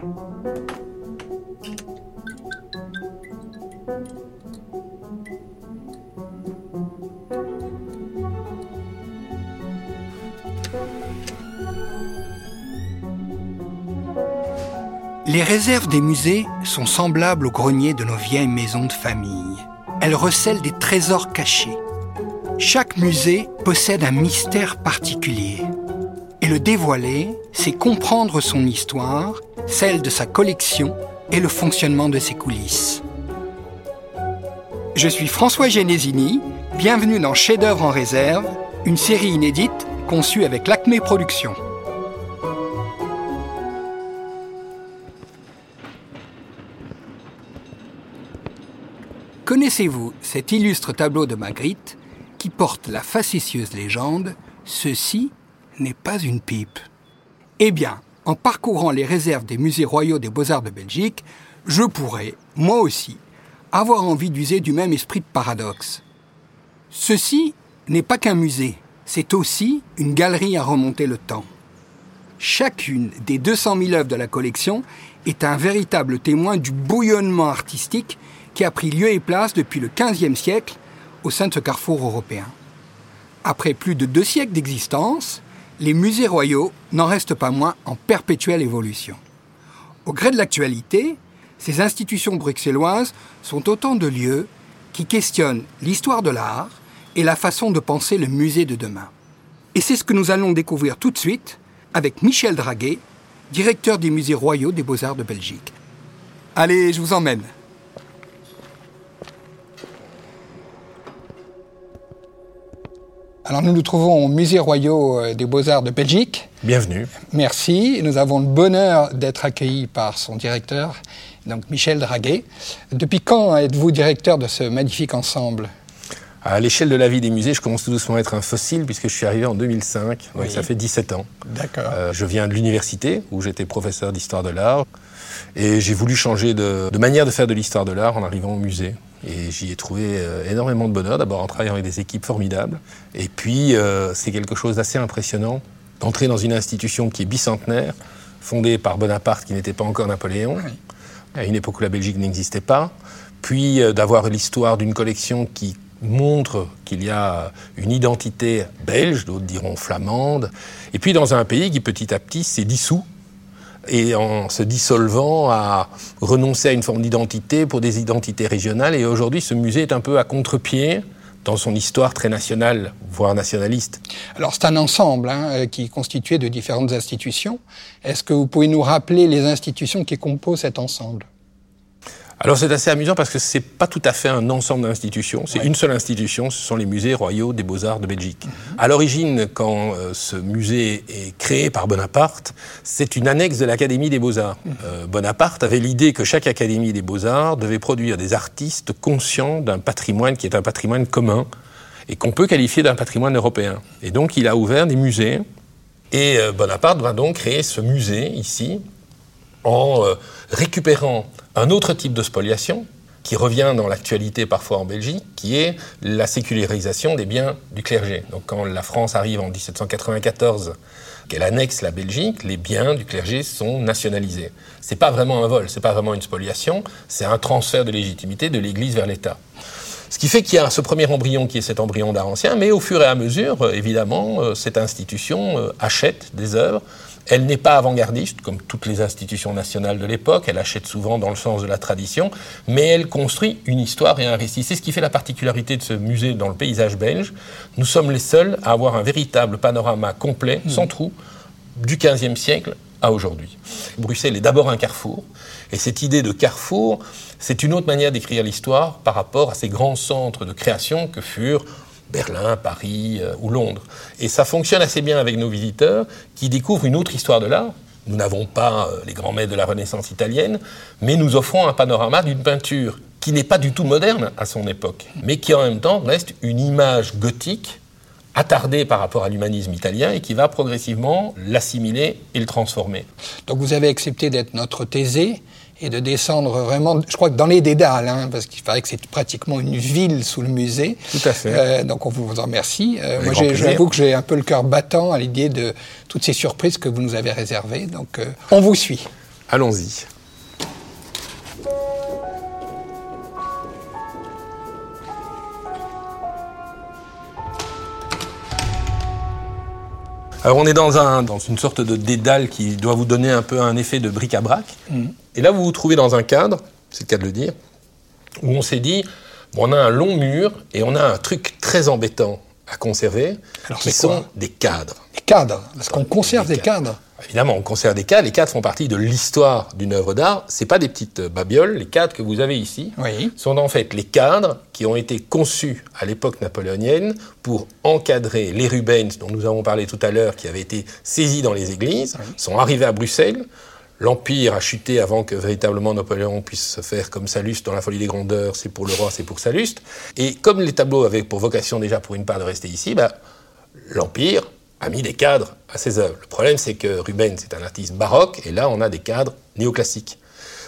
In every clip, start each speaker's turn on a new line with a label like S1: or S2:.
S1: Les réserves des musées sont semblables aux greniers de nos vieilles maisons de famille. Elles recèlent des trésors cachés. Chaque musée possède un mystère particulier. Et le dévoiler, c'est comprendre son histoire, celle de sa collection et le fonctionnement de ses coulisses. Je suis François Genesini, bienvenue dans Chef-d'œuvre en réserve, une série inédite conçue avec l'Acme Productions. Connaissez-vous cet illustre tableau de Magritte qui porte la facétieuse légende Ceci n'est pas une pipe Eh bien, en parcourant les réserves des musées royaux des beaux-arts de Belgique, je pourrais, moi aussi, avoir envie d'user du même esprit de paradoxe. Ceci n'est pas qu'un musée, c'est aussi une galerie à remonter le temps. Chacune des 200 000 œuvres de la collection est un véritable témoin du bouillonnement artistique qui a pris lieu et place depuis le XVe siècle au sein de ce carrefour européen. Après plus de deux siècles d'existence, les musées royaux n'en restent pas moins en perpétuelle évolution. Au gré de l'actualité, ces institutions bruxelloises sont autant de lieux qui questionnent l'histoire de l'art et la façon de penser le musée de demain. Et c'est ce que nous allons découvrir tout de suite avec Michel Draguet, directeur des musées royaux des beaux-arts de Belgique. Allez, je vous emmène. Alors nous nous trouvons au Musée royaux euh, des beaux-arts de Belgique.
S2: Bienvenue.
S1: Merci. Nous avons le bonheur d'être accueillis par son directeur, donc Michel Draguet. Depuis quand êtes-vous directeur de ce magnifique ensemble?
S2: À l'échelle de la vie des musées, je commence tout doucement à être un fossile puisque je suis arrivé en 2005, donc ça fait 17 ans.
S1: D'accord.
S2: Euh, je viens de l'université où j'étais professeur d'histoire de l'art et j'ai voulu changer de, de, manière de faire de l'histoire de l'art en arrivant au musée. Et j'y ai trouvé euh, énormément de bonheur, d'abord en travaillant avec des équipes formidables. Et puis, euh, c'est quelque chose d'assez impressionnant d'entrer dans une institution qui est bicentenaire, fondée par Bonaparte qui n'était pas encore Napoléon, à une époque où la Belgique n'existait pas, puis euh, d'avoir l'histoire d'une collection qui montre qu'il y a une identité belge, d'autres diront flamande, et puis dans un pays qui petit à petit s'est dissous et en se dissolvant a renoncé à une forme d'identité pour des identités régionales. Et aujourd'hui, ce musée est un peu à contre-pied dans son histoire très nationale, voire nationaliste.
S1: Alors c'est un ensemble hein, euh, qui est constitué de différentes institutions. Est-ce que vous pouvez nous rappeler les institutions qui composent cet ensemble?
S2: Alors c'est assez amusant parce que c'est pas tout à fait un ensemble d'institutions, c'est une seule institution, ce sont les musées royaux des beaux-arts de Belgique. À l'origine, quand euh, ce musée est créé par Bonaparte, c'est une annexe de l'Académie des beaux-arts. Mhm. Euh, Bonaparte avait l'idée que chaque Académie des beaux-arts devait produire des artistes conscients d'un patrimoine qui est un patrimoine commun et qu'on peut qualifier d'un patrimoine européen. Et donc il a ouvert des musées et euh, Bonaparte va donc créer ce musée ici en récupérant un autre type de spoliation qui revient dans l'actualité parfois en Belgique, qui est la sécularisation des biens du clergé. Donc quand la France arrive en 1794, qu'elle annexe la Belgique, les biens du clergé sont nationalisés. C'est pas vraiment un vol, c'est pas vraiment une spoliation, c'est un transfert de légitimité de l'Église vers l'État. Ce qui fait qu'il y a ce premier embryon qui est cet embryon d'art ancien, mais au fur et à mesure, évidemment, euh, cette institution euh, achète des œuvres elle n'est pas avant-gardiste, comme toutes les institutions nationales de l'époque, elle achète souvent dans le sens de la tradition, mais elle construit une histoire et un récit. C'est ce qui fait la particularité de ce musée dans le paysage belge. Nous sommes les seuls à avoir un véritable panorama complet, sans hmm. trou, du XVe siècle à aujourd'hui. Bruxelles est d'abord un carrefour, et cette idée de carrefour, c'est une autre manière d'écrire l'histoire par rapport à ces grands centres de création que furent Berlin, Paris euh, ou Londres. Et ça fonctionne assez bien avec nos visiteurs qui découvrent une autre histoire de l'art. Nous n'avons pas euh, les grands maîtres de la Renaissance italienne, mais nous offrons un panorama d'une peinture qui n'est pas du tout moderne à son époque, mais qui en même temps reste une image gothique attardée par rapport à l'humanisme italien et qui va progressivement l'assimiler et le transformer.
S1: Donc vous avez accepté d'être notre thésée et de descendre vraiment, je crois que dans les dédales, hein, parce qu'il paraît que c'est pratiquement une ville sous le musée.
S2: Tout à fait. Euh,
S1: donc on vous en remercie. Euh, moi, j'avoue que j'ai un peu le cœur battant à l'idée de toutes ces surprises que vous nous avez réservées. Donc euh, on vous suit.
S2: Allons-y. Alors on est dans, un, dans une sorte de dédale qui doit vous donner un peu un effet de bric-à-brac.
S1: Mhm.
S2: Et là, vous vous trouvez dans un cadre, c'est le cas de le dire, où on s'est dit, bon, on a un long mur et on a un truc très embêtant à conserver,
S1: Alors,
S2: qui sont des cadres.
S1: Les cadres, parce qu'on conserve des cadres.
S2: Évidemment, on conserve des cadres. Les cadres font partie de l'histoire d'une œuvre d'art. C'est pas des petites babioles. Les cadres que vous avez ici
S1: Oui.
S2: sont en fait les cadres qui ont été conçus à l'époque napoléonienne pour encadrer les Rubens dont nous avons parlé tout à l'heure, qui avaient été saisis dans les églises, sont arrivés à Bruxelles. L'Empire a chuté avant que véritablement Napoléon puisse se faire comme Salluste dans la folie des grandeurs, c'est pour le roi, c'est pour Salluste. Et comme les tableaux avaient pour vocation déjà pour une part de rester ici, bah, l'Empire a mis des cadres à ses œuvres. Le problème, c'est que Rubens est un artiste baroque, et là, on a des cadres néoclassiques.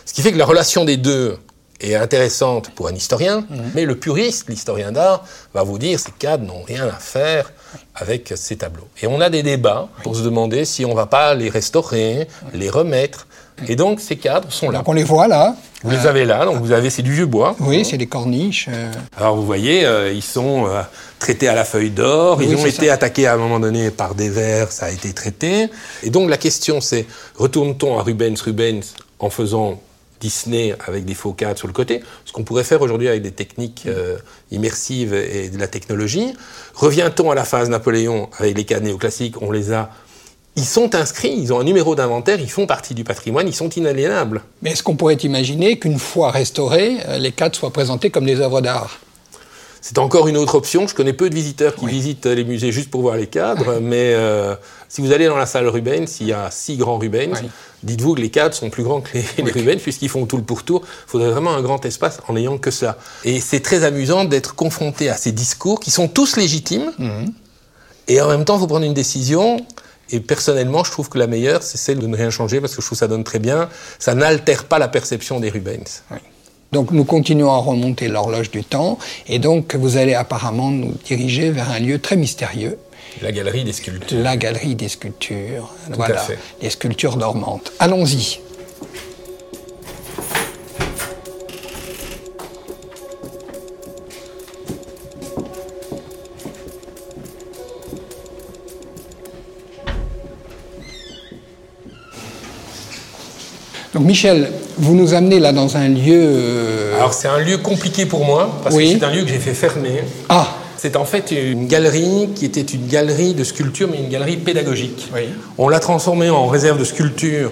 S2: Ce qui fait que la relation des deux est intéressante pour un historien, mais le puriste, l'historien d'art, va vous dire ces cadres n'ont rien à faire avec ces tableaux. Et on a des débats pour se demander si on va pas les restaurer, les remettre. Et donc, ces cadres sont là.
S1: Donc on les voit là.
S2: Vous les avez là, donc vous avez, c'est du vieux bois.
S1: Oui, c'est des corniches. euh,
S2: Alors vous voyez, euh, ils sont euh, traités à la feuille d'or,
S1: Oui,
S2: ils ont été
S1: ça.
S2: attaqués à un moment donné par des vers, ça a été traité. Et donc la question c'est, retourne-t-on à Rubens Rubens en faisant Disney avec des faux cadres sur le côté, ce qu'on pourrait faire aujourd'hui avec des techniques euh, immersives et de la technologie. Revient-on à la phase Napoléon avec les cadres néoclassiques, on les a... Ils sont inscrits, ils ont un numéro d'inventaire, ils font partie du patrimoine, ils sont inaliénables.
S1: Mais est-ce qu'on pourrait imaginer qu'une fois restaurés, euh, les cadres soient présentés comme des œuvres d'art?
S2: C'est encore une autre option. Je connais peu de visiteurs qui visitent les musées juste pour voir les cadres, mais euh, si vous allez dans la salle Rubens, il y a six grands Rubens.
S1: Oui.
S2: Dites-vous que les cadres sont plus grands que les, les Rubens puisqu'ils font tout le pourtour. Il faudrait vraiment un grand espace en n'ayant que ça. Et c'est très amusant d'être confronté à ces discours qui sont tous légitimes. Et en même temps, il faut prendre une décision. Et personnellement, je trouve que la meilleure, c'est celle de ne rien changer parce que je trouve que ça donne très bien. Ça n'altère pas la perception des Rubens.
S1: Donc nous continuons à remonter l'horloge du temps et donc vous allez apparemment nous diriger vers un lieu très mystérieux,
S2: La galerie des sculptures.
S1: la galerie des sculptures. voilà,
S2: fait.
S1: les sculptures dormantes. Allons-y. Donc Michel, vous nous amenez là dans un lieu... euh,
S2: Alors c'est un lieu compliqué pour moi, parce
S1: Oui.
S2: que c'est un lieu que j'ai fait fermer.
S1: Ah,
S2: C'est en fait une galerie qui était une galerie de sculpture, mais une galerie pédagogique.
S1: Oui.
S2: On l'a transformée en réserve de sculpture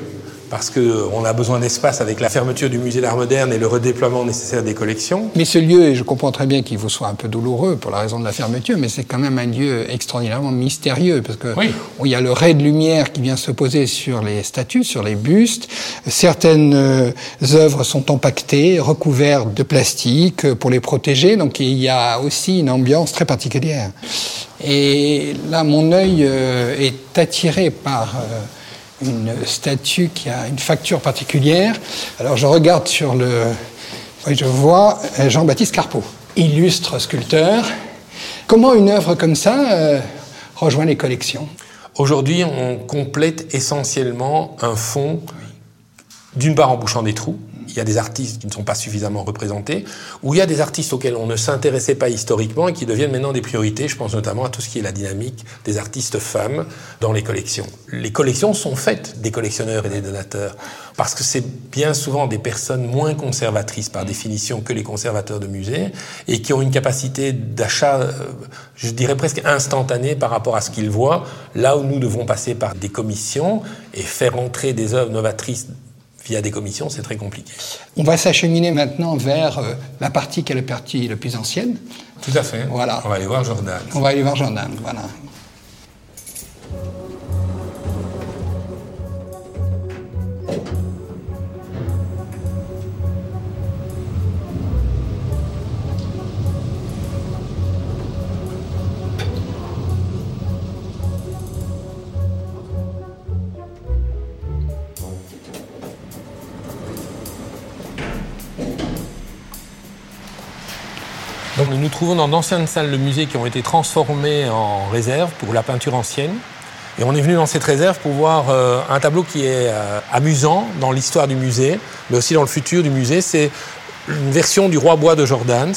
S2: parce qu'on a besoin d'espace avec la fermeture du musée d'art moderne et le redéploiement nécessaire des collections.
S1: Mais ce lieu, et je comprends très bien qu'il vous soit un peu douloureux pour la raison de la fermeture, mais c'est quand même un lieu extraordinairement mystérieux, parce que
S2: Oui.
S1: il y a le ray de lumière qui vient se poser sur les statues, sur les bustes. Certaines euh, œuvres sont empaquetées, recouvertes de plastique euh, pour les protéger, donc il y a aussi une ambiance très particulière. Et là, mon œil euh, est attiré par euh, une statue qui a une facture particulière. Alors je regarde sur le... Je vois euh, Jean-Baptiste Carpeau, illustre sculpteur. Comment une œuvre comme ça euh, rejoint les collections?
S2: Aujourd'hui, on complète essentiellement un fond, d'une part en bouchant des trous. Il y a des artistes qui ne sont pas suffisamment représentés, ou il y a des artistes auxquels on ne s'intéressait pas historiquement et qui deviennent maintenant des priorités. Je pense notamment à tout ce qui est la dynamique des artistes femmes dans les collections. Les collections sont faites des collectionneurs et des donateurs, parce que c'est bien souvent des personnes moins conservatrices par définition que les conservateurs de musées, et qui ont une capacité d'achat, euh, je dirais presque instantanée par rapport à ce qu'ils voient, là où nous devons passer par des commissions et faire entrer des œuvres novatrices via des commissions, c'est très compliqué.
S1: On va s'acheminer maintenant vers euh, la partie qui est la partie la plus ancienne.
S2: Tout à fait.
S1: Voilà.
S2: On va aller voir Jordan.
S1: On va aller voir Jordan, voilà.
S2: Nous nous trouvons dans d'anciennes salles de musée qui ont été transformées en réserve pour la peinture ancienne. Et on est venu dans cette réserve pour voir euh, un tableau qui est euh, amusant dans l'histoire du musée, mais aussi dans le futur du musée. C'est une version du roi bois de Jordans.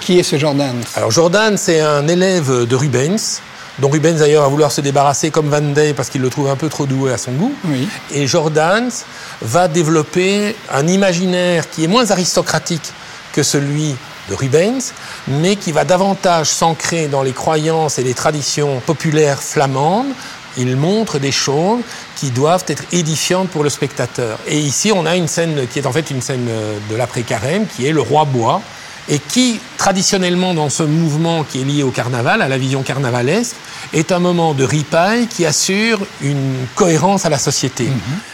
S1: Qui est ce Jordans
S2: Alors Jordan, c'est un élève de Rubens, dont Rubens d'ailleurs a vouloir se débarrasser comme Van Dey parce qu'il le trouve un peu trop doué à son goût.
S1: Oui.
S2: Et Jordan va développer un imaginaire qui est moins aristocratique que celui de Rubens, mais qui va davantage s'ancrer dans les croyances et les traditions populaires flamandes. Il montre des choses qui doivent être édifiantes pour le spectateur. Et ici, on a une scène qui est en fait une scène euh, de l'après-carême, qui est le roi bois, et qui, traditionnellement, dans ce mouvement qui est lié au carnaval, à la vision carnavalesque, est un moment de ripaille qui assure une cohérence à la société.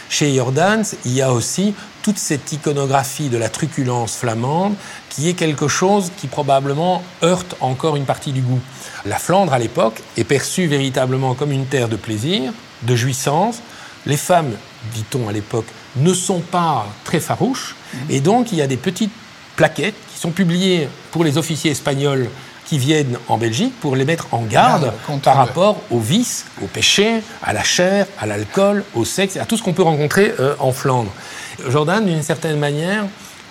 S2: Chez Jordans, il y a aussi toute cette iconographie de la truculence flamande qui est quelque chose qui probablement heurte encore une partie du goût. La Flandre, à l'époque, est perçue véritablement comme une terre de plaisir, de jouissance. Les femmes, dit-on à l'époque, ne sont pas très farouches, et donc il y a des petites plaquettes qui sont publiées pour les officiers espagnols qui viennent en Belgique pour les mettre en garde
S1: contre
S2: par rapport aux vices, au péché, à la chair, à l'alcool, au sexe, à tout ce qu'on peut rencontrer euh, en Flandre. Jordan, d'une certaine manière,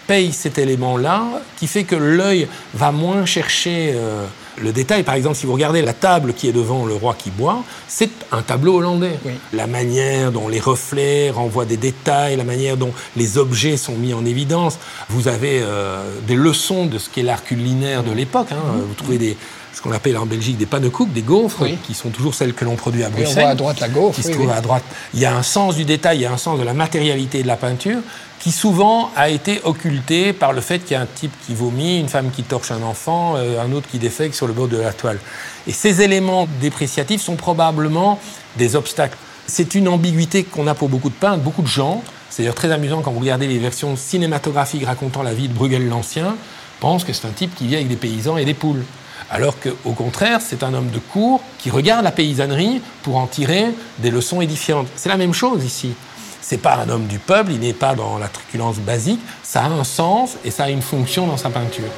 S2: paye cet élément-là qui fait que l'œil va moins chercher euh, le détail. Par exemple, si vous regardez la table qui est devant le roi qui boit, c'est un tableau hollandais.
S1: Oui.
S2: La manière dont les reflets renvoient des détails, la manière dont les objets sont mis en évidence. Vous avez euh, des leçons de ce qu'est l'art culinaire de l'époque. hein. Vous trouvez des, ce qu'on appelle en Belgique des pannekuchen, des gaufres,
S1: Oui.
S2: qui sont toujours celles que l'on produit à
S1: Et on
S2: Bruxelles
S1: voit à droite la gaufre.
S2: qui se trouve
S1: oui.
S2: à droite. Il y a un sens du détail, il y a un sens de la matérialité de la peinture qui souvent a été occulté par le fait qu'il y a un type qui vomit, une femme qui torche un enfant, euh, un autre qui défèque sur le bord de la toile. Et ces éléments dépréciatifs sont probablement des obstacles. C'est une ambiguïté qu'on a pour beaucoup de peintres, beaucoup de gens. C'est d'ailleurs très amusant quand vous regardez les versions cinématographiques racontant la vie de Bruegel l'Ancien, pensent que c'est un type qui vit avec des paysans et des poules. Alors qu'au contraire, c'est un homme de cour qui regarde la paysannerie pour en tirer des leçons édifiantes. C'est la même chose ici. C'est pas un homme du peuple, il n'est pas dans la truculence basique, ça a un sens et ça a une fonction dans sa peinture.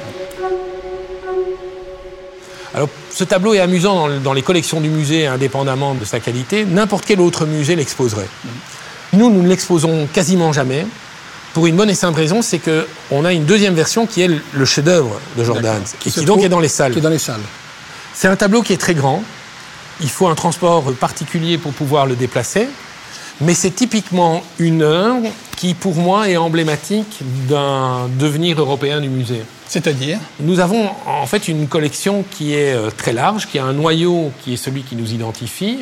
S2: Alors, ce tableau est amusant dans, le- dans les collections du musée, indépendamment de sa qualité. N'importe quel autre musée l'exposerait. Nous, nous ne l'exposons quasiment jamais. Pour une bonne et simple raison, c'est qu'on a une deuxième version qui est le- chef-d'œuvre de Jordan, et qui donc est dans les salles.
S1: Qui est dans les salles.
S2: C'est un tableau qui est très grand. Il faut un transport particulier pour pouvoir le déplacer. Mais c'est typiquement une œuvre qui, pour moi, est emblématique d'un devenir européen du musée.
S1: C'est-à-dire
S2: Nous avons en fait une collection qui est euh, très large, qui a un noyau qui est celui qui nous identifie.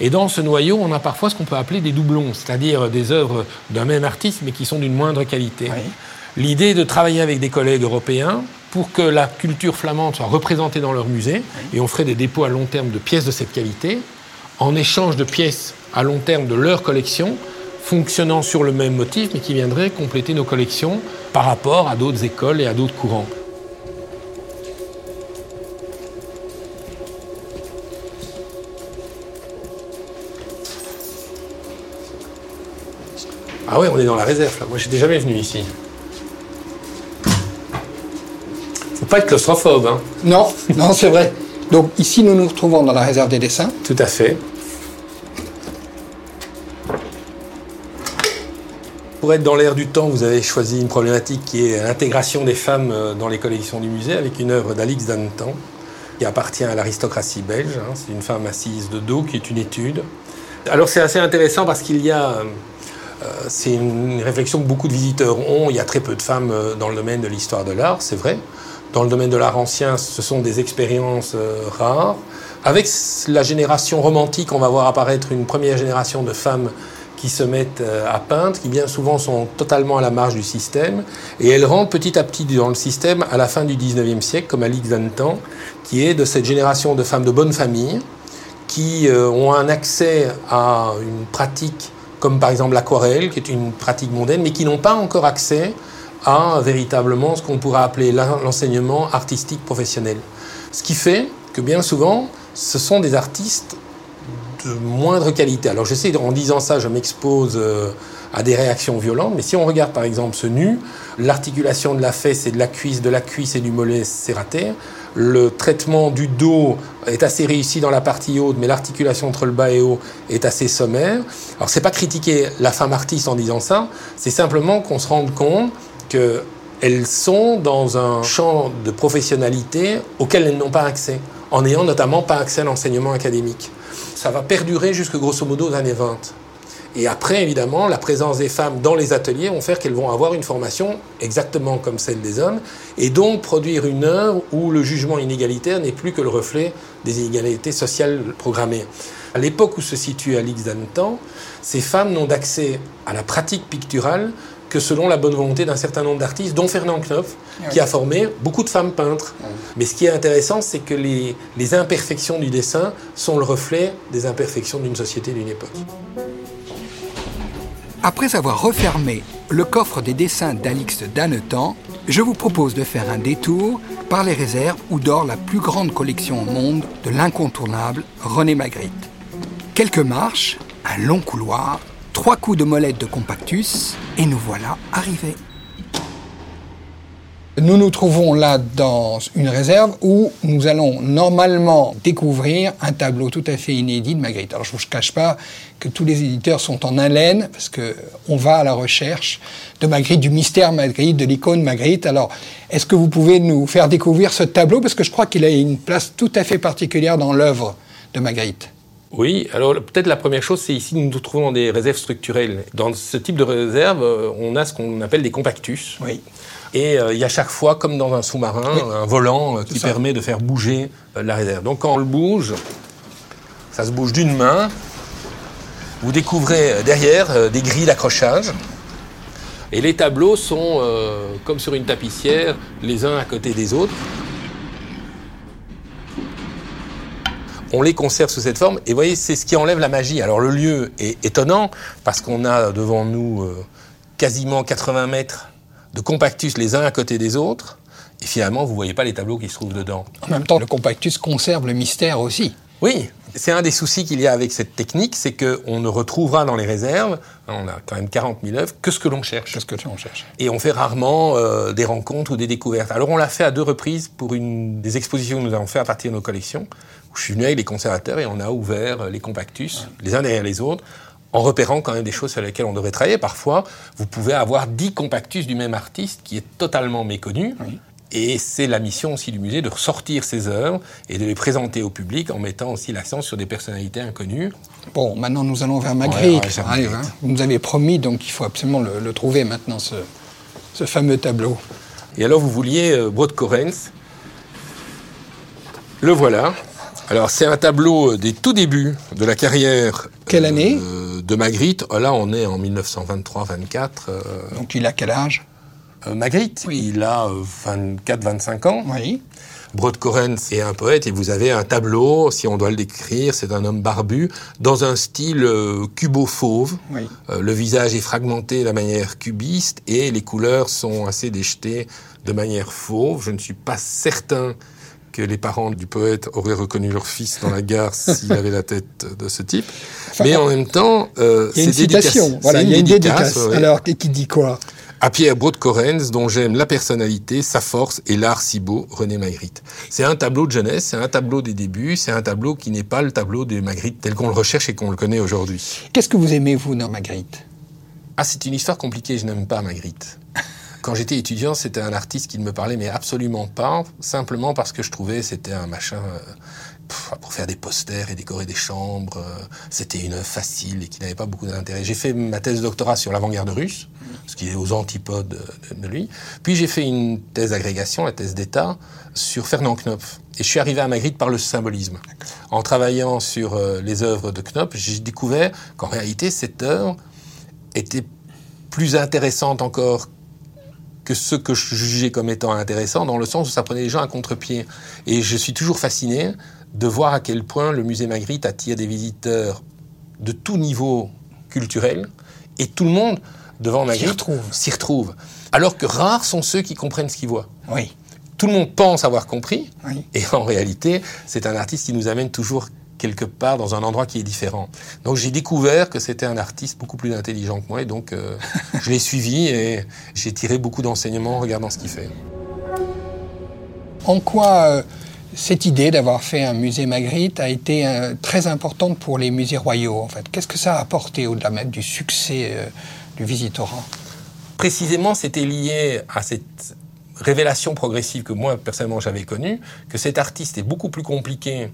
S2: Et dans ce noyau, on a parfois ce qu'on peut appeler des doublons, c'est-à-dire des œuvres d'un même artiste, mais qui sont d'une moindre qualité.
S1: Oui.
S2: L'idée est de travailler avec des collègues européens pour que la culture flamande soit représentée dans leur musée, et on ferait des dépôts à long terme de pièces de cette qualité, en échange de pièces à long terme de leur collection, fonctionnant sur le même motif, mais qui viendraient compléter nos collections par rapport à d'autres écoles et à d'autres courants. Ah ouais, on est dans la réserve là. Moi, j'étais jamais venu ici. Faut pas être claustrophobe, hein.
S1: Non, non, c'est vrai. Donc ici, nous nous retrouvons dans la réserve des dessins.
S2: Tout à fait. Pour être dans l'air du temps, vous avez choisi une problématique qui est l'intégration des femmes euh, dans les collections du musée avec une œuvre d'Alix Dantan qui appartient à l'aristocratie belge. hein. C'est une femme assise de dos qui est une étude. Alors c'est assez intéressant parce qu'il y a... euh, c'est une réflexion que beaucoup de visiteurs ont. Il y a très peu de femmes euh, dans le domaine de l'histoire de l'art, c'est vrai. Dans le domaine de l'art ancien, ce sont des expériences euh, rares. Avec la génération romantique, on va voir apparaître une première génération de femmes qui se mettent à peindre, qui bien souvent sont totalement à la marge du système, et elles rentrent petit à petit dans le système à la fin du 19e siècle, comme Alix Dantan, qui est de cette génération de femmes de bonne famille, qui ont un accès à une pratique comme par exemple l'aquarelle, qui est une pratique mondaine, mais qui n'ont pas encore accès à véritablement ce qu'on pourrait appeler l'en- l'enseignement artistique professionnel. Ce qui fait que bien souvent, ce sont des artistes de moindre qualité. Alors je sais, en disant ça, je m'expose euh, à des réactions violentes, mais si on regarde par exemple ce nu, l'articulation de la fesse et de la cuisse, de la cuisse et du mollet, c'est. Le traitement du dos est assez réussi dans la partie haute, mais l'articulation entre le bas et haut est assez sommaire. Alors c'est pas critiquer la femme artiste en disant ça, c'est simplement qu'on se rende compte qu'elles sont dans un champ de professionnalité auquel elles n'ont pas accès, en n'ayant notamment pas accès à l'enseignement académique. Ça va perdurer jusque grosso modo aux années 20. Et après, évidemment, la présence des femmes dans les ateliers vont faire qu'elles vont avoir une formation exactement comme celle des hommes, et donc produire une œuvre où le jugement inégalitaire n'est plus que le reflet des inégalités sociales programmées. À l'époque où se situe Alix Dantan, ces femmes n'ont d'accès à la pratique picturale que selon la bonne volonté d'un certain nombre d'artistes, dont Fernand Knopf, qui a formé beaucoup de femmes peintres. Mais ce qui est intéressant, c'est que les, les imperfections du dessin sont le reflet des imperfections d'une société d'une époque.
S1: Après avoir refermé le coffre des dessins d'Alix Danetan, je vous propose de faire un détour par les réserves où dort la plus grande collection au monde de l'incontournable René Magritte. Quelques marches, un long couloir, trois coups de molette de compactus, et nous voilà arrivés. Nous nous trouvons là dans une réserve où nous allons normalement découvrir un tableau tout à fait inédit de Magritte. Alors je ne vous cache pas que tous les éditeurs sont en haleine parce qu'on va à la recherche de Magritte, du mystère Magritte, de l'icône Magritte. Alors est-ce que vous pouvez nous faire découvrir ce tableau? Parce que je crois qu'il a une place tout à fait particulière dans l'œuvre de Magritte
S2: oui, alors peut-être la première chose, c'est ici nous nous trouvons dans des réserves structurelles. Dans ce type de réserve, euh, on a ce qu'on appelle des compactus.
S1: Oui.
S2: Et euh, il y a chaque fois, comme dans un sous-marin, un volant euh, qui permet de faire bouger euh, la réserve. Donc quand on le bouge, ça se bouge d'une main. Vous découvrez derrière des grilles d'accrochage. Et les tableaux sont comme sur une tapissière, les uns à côté des autres. on les conserve sous cette forme. Et vous voyez, c'est ce qui enlève la magie. Alors le lieu est étonnant parce qu'on a devant nous quasiment 80 mètres de compactus les uns à côté des autres, et finalement, vous ne voyez pas les tableaux qui se trouvent dedans.
S1: En même temps, le compactus conserve le mystère aussi.
S2: Oui, c'est un des soucis qu'il y a avec cette technique, c'est qu'on ne retrouvera dans les réserves, on a quand même 40 000 œuvres, que ce que l'on cherche.
S1: Que ce que l'on cherche.
S2: Et on fait rarement euh, des rencontres ou des découvertes. Alors on l'a fait à deux reprises pour une des expositions que nous avons fait à partir de nos collections, où je suis venu avec les conservateurs et on a ouvert les compactus, les uns derrière les autres, en repérant quand même des choses sur lesquelles on devrait travailler. Parfois, vous pouvez avoir dix compactus du même artiste qui est totalement méconnu. Et c'est la mission aussi du musée de ressortir ses œuvres et de les présenter au public en mettant aussi l'accent sur des personnalités inconnues.
S1: Bon, maintenant nous allons vers Magritte. Hein. Vous nous avez promis, donc il faut absolument le, trouver maintenant, ce, ce, fameux tableau.
S2: Et alors vous vouliez euh, Brod Le voilà. Alors c'est un tableau des tout débuts de la carrière.
S1: Quelle année?
S2: euh, de Magritte, là on est en 1923-24. Euh,
S1: Donc il a quel âge?
S2: euh, Magritte, il a 24-25 ans.
S1: Oui.
S2: Brodkorens est un poète et vous avez un tableau, si on doit le décrire, c'est un homme barbu, dans un style euh, cubo-fauve. le visage est fragmenté de la manière cubiste et les couleurs sont assez déjetées de manière fauve. Je ne suis pas certain que les parents du poète auraient reconnu leur fils dans la gare s'il avait la tête de ce type. Mais en même temps,
S1: euh, c'est une citation. Voilà, il y a une dédicace. Alors, qui dit quoi?
S2: À Pierre Brode-Correns, dont j'aime la personnalité, sa force et l'art si beau, René Magritte. C'est un tableau de jeunesse, c'est un tableau des débuts, c'est un tableau qui n'est pas le tableau de Magritte tel qu'on le recherche et qu'on le connaît aujourd'hui.
S1: Qu'est-ce que vous aimez, vous, dans Magritte?
S2: Ah, c'est une histoire compliquée, je n'aime pas Magritte. Quand j'étais étudiant, c'était un artiste qui ne me parlait mais absolument pas, simplement parce que je trouvais c'était un machin euh, pour faire des posters et décorer des chambres. Euh, c'était une œuvre facile et qui n'avait pas beaucoup d'intérêt. J'ai fait ma thèse de doctorat sur l'avant-garde russe, ce qui est aux antipodes de, lui. Puis j'ai fait une thèse d'agrégation, la thèse d'État, sur Fernand Knopf. Et je suis arrivé à Magritte par le symbolisme. En travaillant sur euh, les œuvres de Knopf, j'ai découvert qu'en réalité, cette œuvre était plus intéressante encore que ce que je jugeais comme étant intéressant, dans le sens où ça prenait les gens à contre-pied. Et je suis toujours fasciné de voir à quel point le musée Magritte attire des visiteurs de tout niveau culturel, et tout le monde, devant Magritte, s'y retrouve. Alors que rares sont ceux qui comprennent ce qu'ils voient.
S1: Oui.
S2: Tout le monde pense avoir compris, et en réalité, c'est un artiste qui nous amène toujours quelque part dans un endroit qui est différent. Donc j'ai découvert que c'était un artiste beaucoup plus intelligent que moi et donc euh, je l'ai suivi et j'ai tiré beaucoup d'enseignements en regardant ce qu'il fait.
S1: En quoi euh, Cette idée d'avoir fait un musée Magritte a été euh, très importante pour les musées royaux. En fait, qu'est-ce que ça a apporté au-delà même du succès euh, du Visitorat
S2: Précisément, c'était lié à cette révélation progressive que moi personnellement j'avais connue, que cet artiste est beaucoup plus compliqué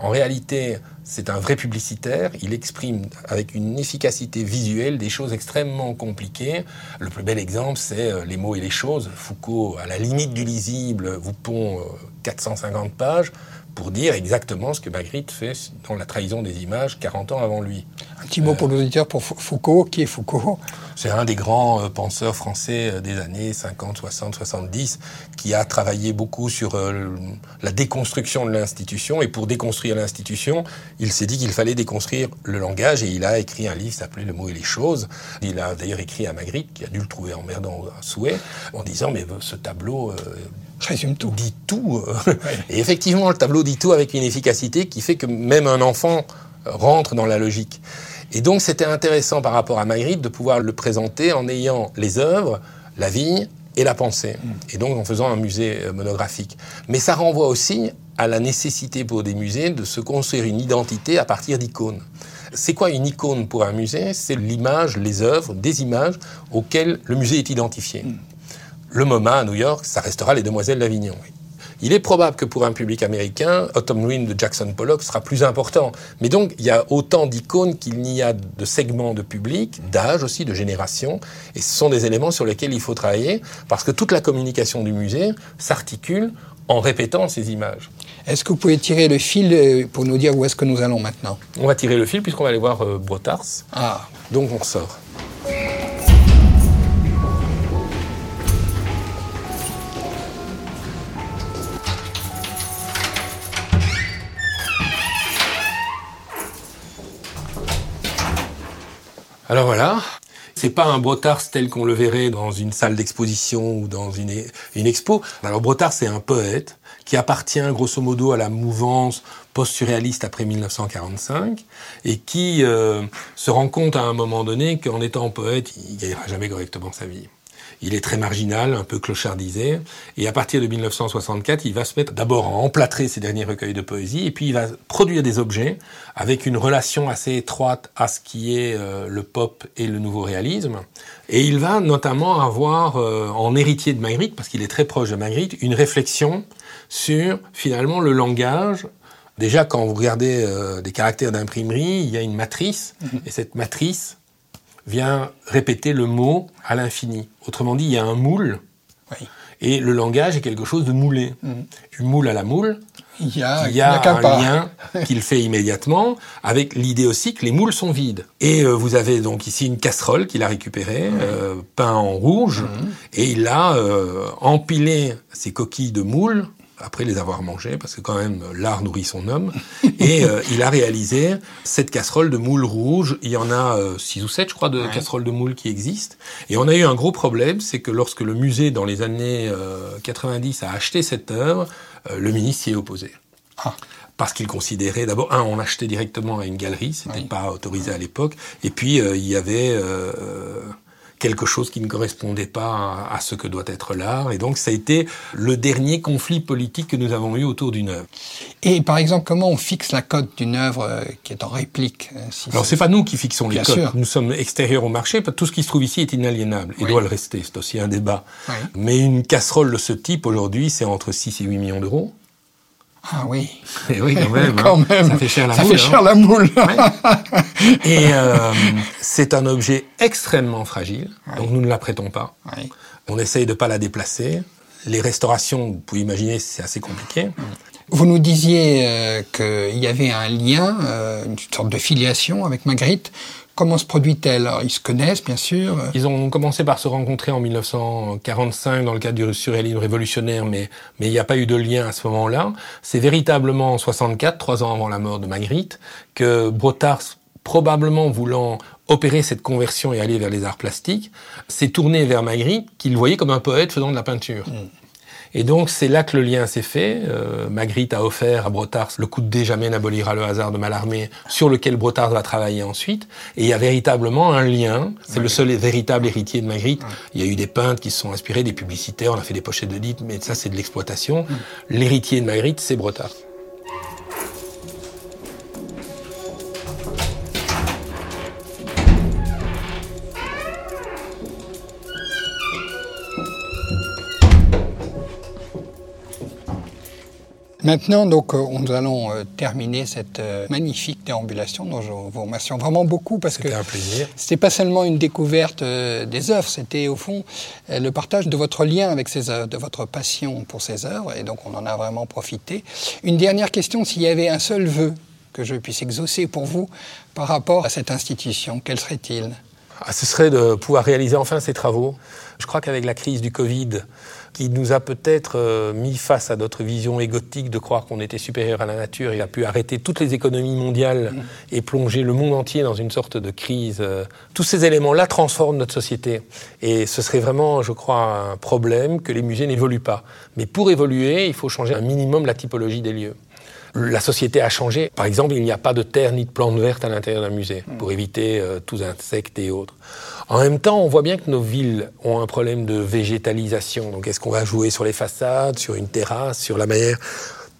S2: en réalité, c'est un vrai publicitaire. Il exprime avec une efficacité visuelle des choses extrêmement compliquées. Le plus bel exemple, c'est euh, Les mots et les choses. Foucault, à la limite du lisible, vous pond 450 euh, pages pour dire exactement ce que Magritte fait dans La trahison des images 40 ans avant lui.
S1: Un petit mot pour l'auditeur pour Foucault. Qui est Foucault?
S2: C'est un des grands euh, penseurs français euh, des années 50, 60, 70 qui a travaillé beaucoup sur euh, la déconstruction de l'institution. Et pour déconstruire l'institution, il s'est dit qu'il fallait déconstruire le langage et il a écrit un livre s'appelait Le mot et les choses. Il a d'ailleurs écrit à Magritte, qui a dû le trouver emmerdant à souhait, en disant mais ce tableau
S1: résume tout.
S2: Dit tout. Et effectivement, le tableau dit tout avec une efficacité qui fait que même un enfant rentre dans la logique. Et donc, c'était intéressant par rapport à Magritte de pouvoir le présenter en ayant les œuvres, la vigne et la pensée. Mm. Et donc, en faisant un musée euh, monographique. Mais ça renvoie aussi à la nécessité pour des musées de se construire une identité à partir d'icônes. C'est quoi une icône pour un musée? C'est l'image, les œuvres, des images auxquelles le musée est identifié. Mm le MoMA à New York, ça restera les Demoiselles d'Avignon. Il est probable que pour un public américain, Autumn Wind de Jackson Pollock sera plus important. Mais donc, il y a autant d'icônes qu'il n'y a de segments de public, d'âge aussi, de génération. Et ce sont des éléments sur lesquels il faut travailler parce que toute la communication du musée s'articule en répétant ces images.
S1: Est-ce que vous pouvez tirer le fil euh, pour nous dire où est-ce que nous allons maintenant?
S2: On va tirer le fil puisqu'on va aller voir euh, Brotars.
S1: Ah.
S2: Donc on sort. Alors voilà, c'est pas un Brotars tel qu'on le verrait dans une salle d'exposition ou dans une, expo. Alors Brotars, c'est un poète qui appartient grosso modo à la mouvance post-surréaliste après 1945 et qui euh, se rend compte à un moment donné qu'en étant poète, il gagnera jamais correctement sa vie. Il est très marginal, un peu clochardisé. Et à partir de 1964, il va se mettre d'abord à emplâtrer ses derniers recueils de poésie, et puis il va produire des objets avec une relation assez étroite à ce qui est euh, le pop et le nouveau réalisme. Et il va notamment avoir euh, en héritier de Magritte, parce qu'il est très proche de Magritte, une réflexion sur finalement le langage Déjà, quand vous regardez euh, des caractères d'imprimerie, il y a une matrice, mhm. et cette matrice, vient répéter le mot à l'infini. Autrement dit, il y a un moule, et le langage est quelque chose de moulé. Mm. Du moule à la moule,
S1: il y a,
S2: un lien qu'il fait immédiatement avec l'idée aussi que les moules sont vides. Et euh, vous avez donc ici une casserole qu'il a récupérée, euh, peint en rouge, mm. et il a euh, empilé ces coquilles de moules après les avoir mangés, parce que quand même l'art nourrit son homme, et euh, il a réalisé cette casserole de moules rouges. Il y en a euh, six ou sept, je crois, de casseroles de moules qui existent. Et on a eu un gros problème, c'est que lorsque le musée, dans les années 90, euh, a acheté cette œuvre, le ministre s'y est opposé. Ah. Parce qu'il considérait, d'abord, un, on achetait directement à une galerie, c'était pas autorisé à l'époque, et puis il y avait quelque chose qui ne correspondait pas à, ce que doit être l'art. Et donc, ça a été le dernier conflit politique que nous avons eu autour d'une œuvre.
S1: Et par exemple, comment on fixe la cote d'une œuvre euh, qui est en réplique
S2: euh, si Alors, c'est pas nous qui fixons les cotes. Nous sommes extérieurs au marché. Tout ce qui se trouve ici est inaliénable et doit le rester. C'est aussi un débat. Mais une casserole de ce type, aujourd'hui, c'est entre 6 et 8 millions d'euros.
S1: Ah oui.
S2: Et oui, quand même. Hein. Ça fait cher la
S1: ça
S2: moule.
S1: Fait cher la moule.
S2: Et euh, c'est un objet extrêmement fragile, donc nous ne la prêtons pas. On essaye de pas la déplacer. Les restaurations, vous pouvez imaginer, c'est assez compliqué.
S1: Vous nous disiez euh, qu'il y avait un lien, euh, une sorte de filiation avec Magritte. Comment se produit-elle? Ils se connaissent, bien sûr.
S2: Ils ont commencé par se rencontrer en 1945 dans le cadre du surréalisme révolutionnaire, mais, mais il n'y a pas eu de lien à ce moment-là. C'est véritablement en 64, trois ans avant la mort de Magritte, que Brotars, probablement voulant opérer cette conversion et aller vers les arts plastiques, s'est tourné vers Magritte, qu'il voyait comme un poète faisant de la peinture. Mm. Et donc c'est là que le lien s'est fait. Euh, Magritte a offert à Brotars le coup de dé jamais n'abolira le hasard de Mallarmé, sur lequel Brotars va travailler ensuite. Et il y a véritablement un lien. C'est le seul véritable héritier de Magritte. Il y a eu des peintres qui se sont inspirés, des publicitaires, on a fait des pochettes de dites, mais ça c'est de l'exploitation. L'héritier de Magritte, c'est Brotars.
S1: Maintenant, donc, euh, nous allons euh, terminer cette euh, magnifique déambulation dont je vous remercie vraiment beaucoup parce que C'était pas seulement une découverte des œuvres, c'était au fond le partage de votre lien avec ces œuvres, de votre passion pour ces œuvres, et donc on en a vraiment profité. Une dernière question, s'il y avait un seul vœu que je puisse exaucer pour vous par rapport à cette institution, quel serait-il?
S2: Ah, Ce serait de pouvoir réaliser enfin ces travaux. Je crois qu'avec la crise du Covid, qui nous a peut-être euh, mis face à notre vision égotique de croire qu'on était supérieur à la nature et a pu arrêter toutes les économies mondiales mm. et plonger le monde entier dans une sorte de crise. Euh, tous ces éléments-là transforment notre société. Et ce serait vraiment, je crois, un problème que les musées n'évoluent pas. Mais pour évoluer, il faut changer un minimum la typologie des lieux la société a changé. Par exemple, il n'y a pas de terre ni de plantes vertes à l'intérieur d'un musée pour éviter euh, tous insectes et autres. En même temps, on voit bien que nos villes ont un problème de végétalisation. Donc, est-ce qu'on va jouer sur les façades, sur une terrasse, sur la manière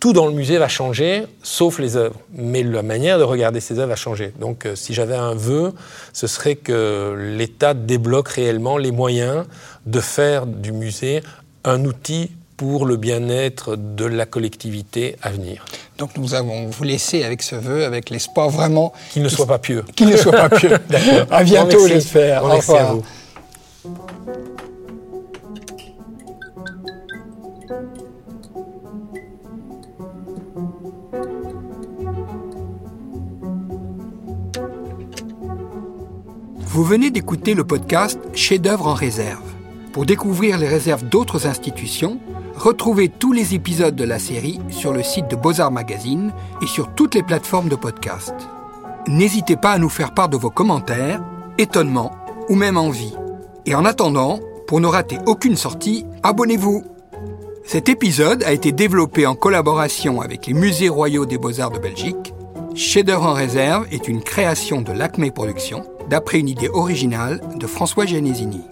S2: tout dans le musée va changer, sauf les œuvres. Mais la manière de regarder ces œuvres va changer. Donc, euh, si j'avais un vœu, ce serait que l'État débloque réellement les moyens de faire du musée un outil pour le bien-être de la collectivité à venir.
S1: Donc nous allons vous laisser avec ce vœu, avec l'espoir vraiment...
S2: Qu'il ne soit pas pieux.
S1: Qu'il ne soit pas pieux. à bientôt, j'espère.
S2: Au revoir. À vous.
S1: Vous venez d'écouter le podcast Chef-d'œuvre en réserve. Pour découvrir les réserves d'autres institutions, Retrouvez tous les épisodes de la série sur le site de Beaux-Arts Magazine et sur toutes les plateformes de podcast. N'hésitez pas à nous faire part de vos commentaires, étonnements ou même envies. Et en attendant, pour ne rater aucune sortie, abonnez-vous. Cet épisode a été développé en collaboration avec les musées royaux des beaux-arts de Belgique. Shader en réserve est une création de l'Acme Productions, d'après une idée originale de François Genesini.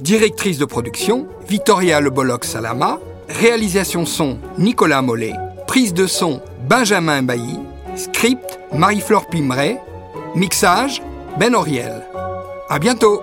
S1: Directrice de production, Vittoria Le Salama, Réalisation son, Nicolas Mollet. Prise de son, Benjamin Bailly. Script, Marie-Flore Pimeret. Mixage, Ben Oriel. À bientôt!